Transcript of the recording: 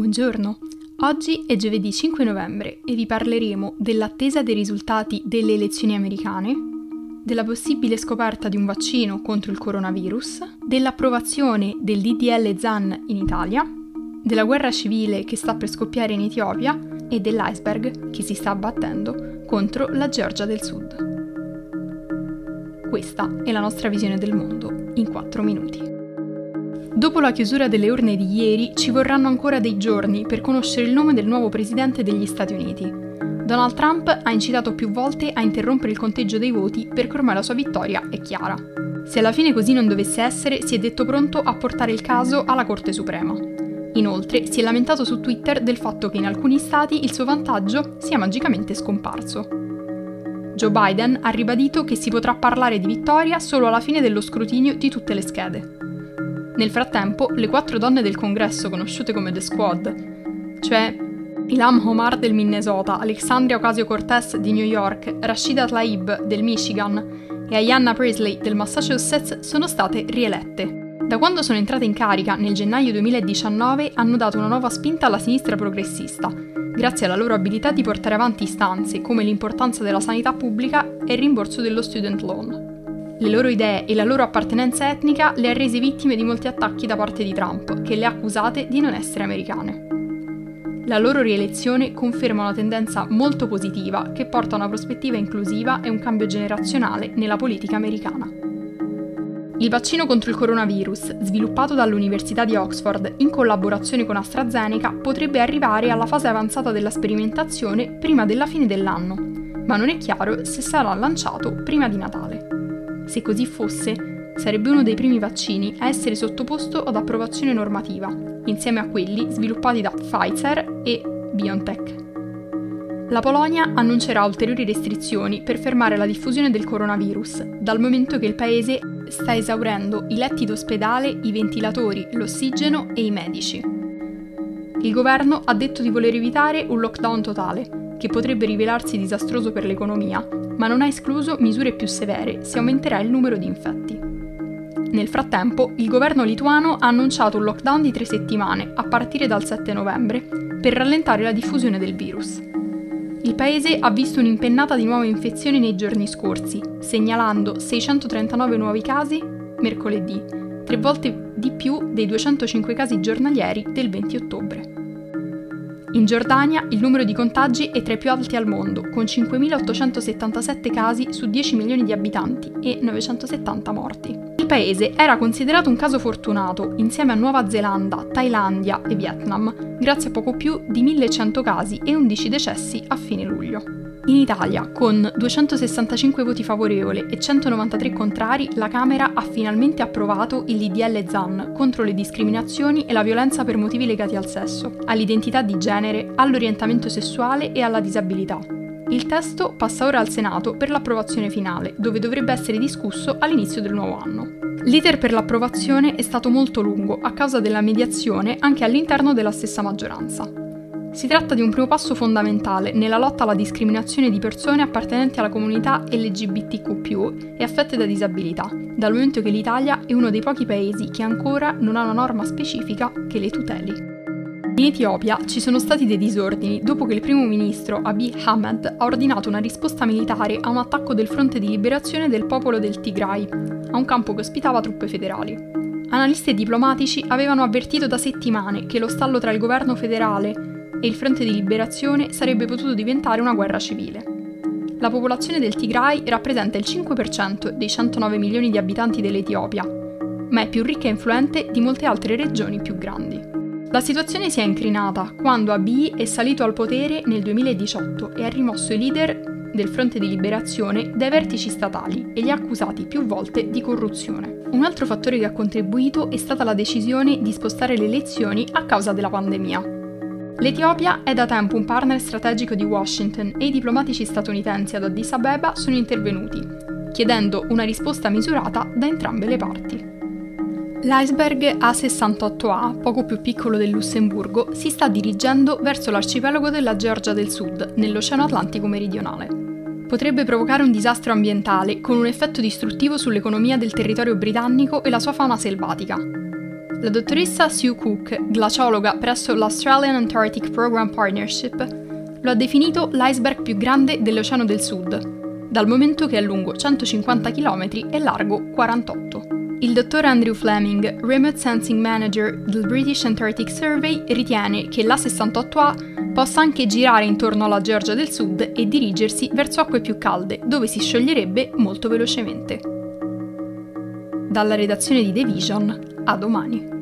Buongiorno, oggi è giovedì 5 novembre e vi parleremo dell'attesa dei risultati delle elezioni americane, della possibile scoperta di un vaccino contro il coronavirus, dell'approvazione del DDL ZAN in Italia, della guerra civile che sta per scoppiare in Etiopia e dell'iceberg che si sta abbattendo contro la Georgia del Sud. Questa è la nostra visione del mondo in 4 minuti. Dopo la chiusura delle urne di ieri ci vorranno ancora dei giorni per conoscere il nome del nuovo presidente degli Stati Uniti. Donald Trump ha incitato più volte a interrompere il conteggio dei voti perché ormai la sua vittoria è chiara. Se alla fine così non dovesse essere, si è detto pronto a portare il caso alla Corte Suprema. Inoltre si è lamentato su Twitter del fatto che in alcuni stati il suo vantaggio sia magicamente scomparso. Joe Biden ha ribadito che si potrà parlare di vittoria solo alla fine dello scrutinio di tutte le schede. Nel frattempo, le quattro donne del congresso conosciute come The Squad, cioè Ilham Omar del Minnesota, Alexandria Ocasio-Cortez di New York, Rashida Tlaib del Michigan e Ayanna Presley del Massachusetts, sono state rielette. Da quando sono entrate in carica nel gennaio 2019 hanno dato una nuova spinta alla sinistra progressista, grazie alla loro abilità di portare avanti istanze come l'importanza della sanità pubblica e il rimborso dello student loan. Le loro idee e la loro appartenenza etnica le ha rese vittime di molti attacchi da parte di Trump, che le ha accusate di non essere americane. La loro rielezione conferma una tendenza molto positiva che porta a una prospettiva inclusiva e un cambio generazionale nella politica americana. Il vaccino contro il coronavirus, sviluppato dall'Università di Oxford in collaborazione con AstraZeneca, potrebbe arrivare alla fase avanzata della sperimentazione prima della fine dell'anno, ma non è chiaro se sarà lanciato prima di Natale. Se così fosse, sarebbe uno dei primi vaccini a essere sottoposto ad approvazione normativa, insieme a quelli sviluppati da Pfizer e BioNTech. La Polonia annuncerà ulteriori restrizioni per fermare la diffusione del coronavirus, dal momento che il paese sta esaurendo i letti d'ospedale, i ventilatori, l'ossigeno e i medici. Il governo ha detto di voler evitare un lockdown totale, che potrebbe rivelarsi disastroso per l'economia, ma non ha escluso misure più severe se aumenterà il numero di infetti. Nel frattempo, il governo lituano ha annunciato un lockdown di tre settimane, a partire dal 7 novembre, per rallentare la diffusione del virus. Il paese ha visto un'impennata di nuove infezioni nei giorni scorsi, segnalando 639 nuovi casi mercoledì, tre volte di più dei 205 casi giornalieri del 20 ottobre. In Giordania il numero di contagi è tra i più alti al mondo, con 5.877 casi su 10 milioni di abitanti e 970 morti. Paese era considerato un caso fortunato, insieme a Nuova Zelanda, Thailandia e Vietnam, grazie a poco più di 1.100 casi e 11 decessi a fine luglio. In Italia, con 265 voti favorevoli e 193 contrari, la Camera ha finalmente approvato il DDL ZAN contro le discriminazioni e la violenza per motivi legati al sesso, all'identità di genere, all'orientamento sessuale e alla disabilità. Il testo passa ora al Senato per l'approvazione finale, dove dovrebbe essere discusso all'inizio del nuovo anno. L'iter per l'approvazione è stato molto lungo a causa della mediazione anche all'interno della stessa maggioranza. Si tratta di un primo passo fondamentale nella lotta alla discriminazione di persone appartenenti alla comunità LGBTQ e affette da disabilità, dal momento che l'Italia è uno dei pochi paesi che ancora non ha una norma specifica che le tuteli. In Etiopia ci sono stati dei disordini dopo che il primo ministro Abiy Ahmed ha ordinato una risposta militare a un attacco del fronte di liberazione del popolo del Tigray, a un campo che ospitava truppe federali. Analisti e diplomatici avevano avvertito da settimane che lo stallo tra il governo federale e il fronte di liberazione sarebbe potuto diventare una guerra civile. La popolazione del Tigray rappresenta il 5% dei 109 milioni di abitanti dell'Etiopia, ma è più ricca e influente di molte altre regioni più grandi. La situazione si è incrinata quando Abiy è salito al potere nel 2018 e ha rimosso i leader del fronte di liberazione dai vertici statali e li ha accusati più volte di corruzione. Un altro fattore che ha contribuito è stata la decisione di spostare le elezioni a causa della pandemia. L'Etiopia è da tempo un partner strategico di Washington e i diplomatici statunitensi ad Addis Abeba sono intervenuti, chiedendo una risposta misurata da entrambe le parti. L'iceberg A68A, poco più piccolo del Lussemburgo, si sta dirigendo verso l'arcipelago della Georgia del Sud, nell'Oceano Atlantico meridionale. Potrebbe provocare un disastro ambientale con un effetto distruttivo sull'economia del territorio britannico e la sua fauna selvatica, La dottoressa Sue Cook, glaciologa presso l'Australian Antarctic Program Partnership, lo ha definito l'iceberg più grande dell'Oceano del Sud, dal momento che è lungo 150 km e largo 48. Il dottor Andrew Fleming, Remote Sensing Manager del British Antarctic Survey, ritiene che l'A68A possa anche girare intorno alla Georgia del Sud e dirigersi verso acque più calde, dove si scioglierebbe molto velocemente. Dalla redazione di The Vision, a domani.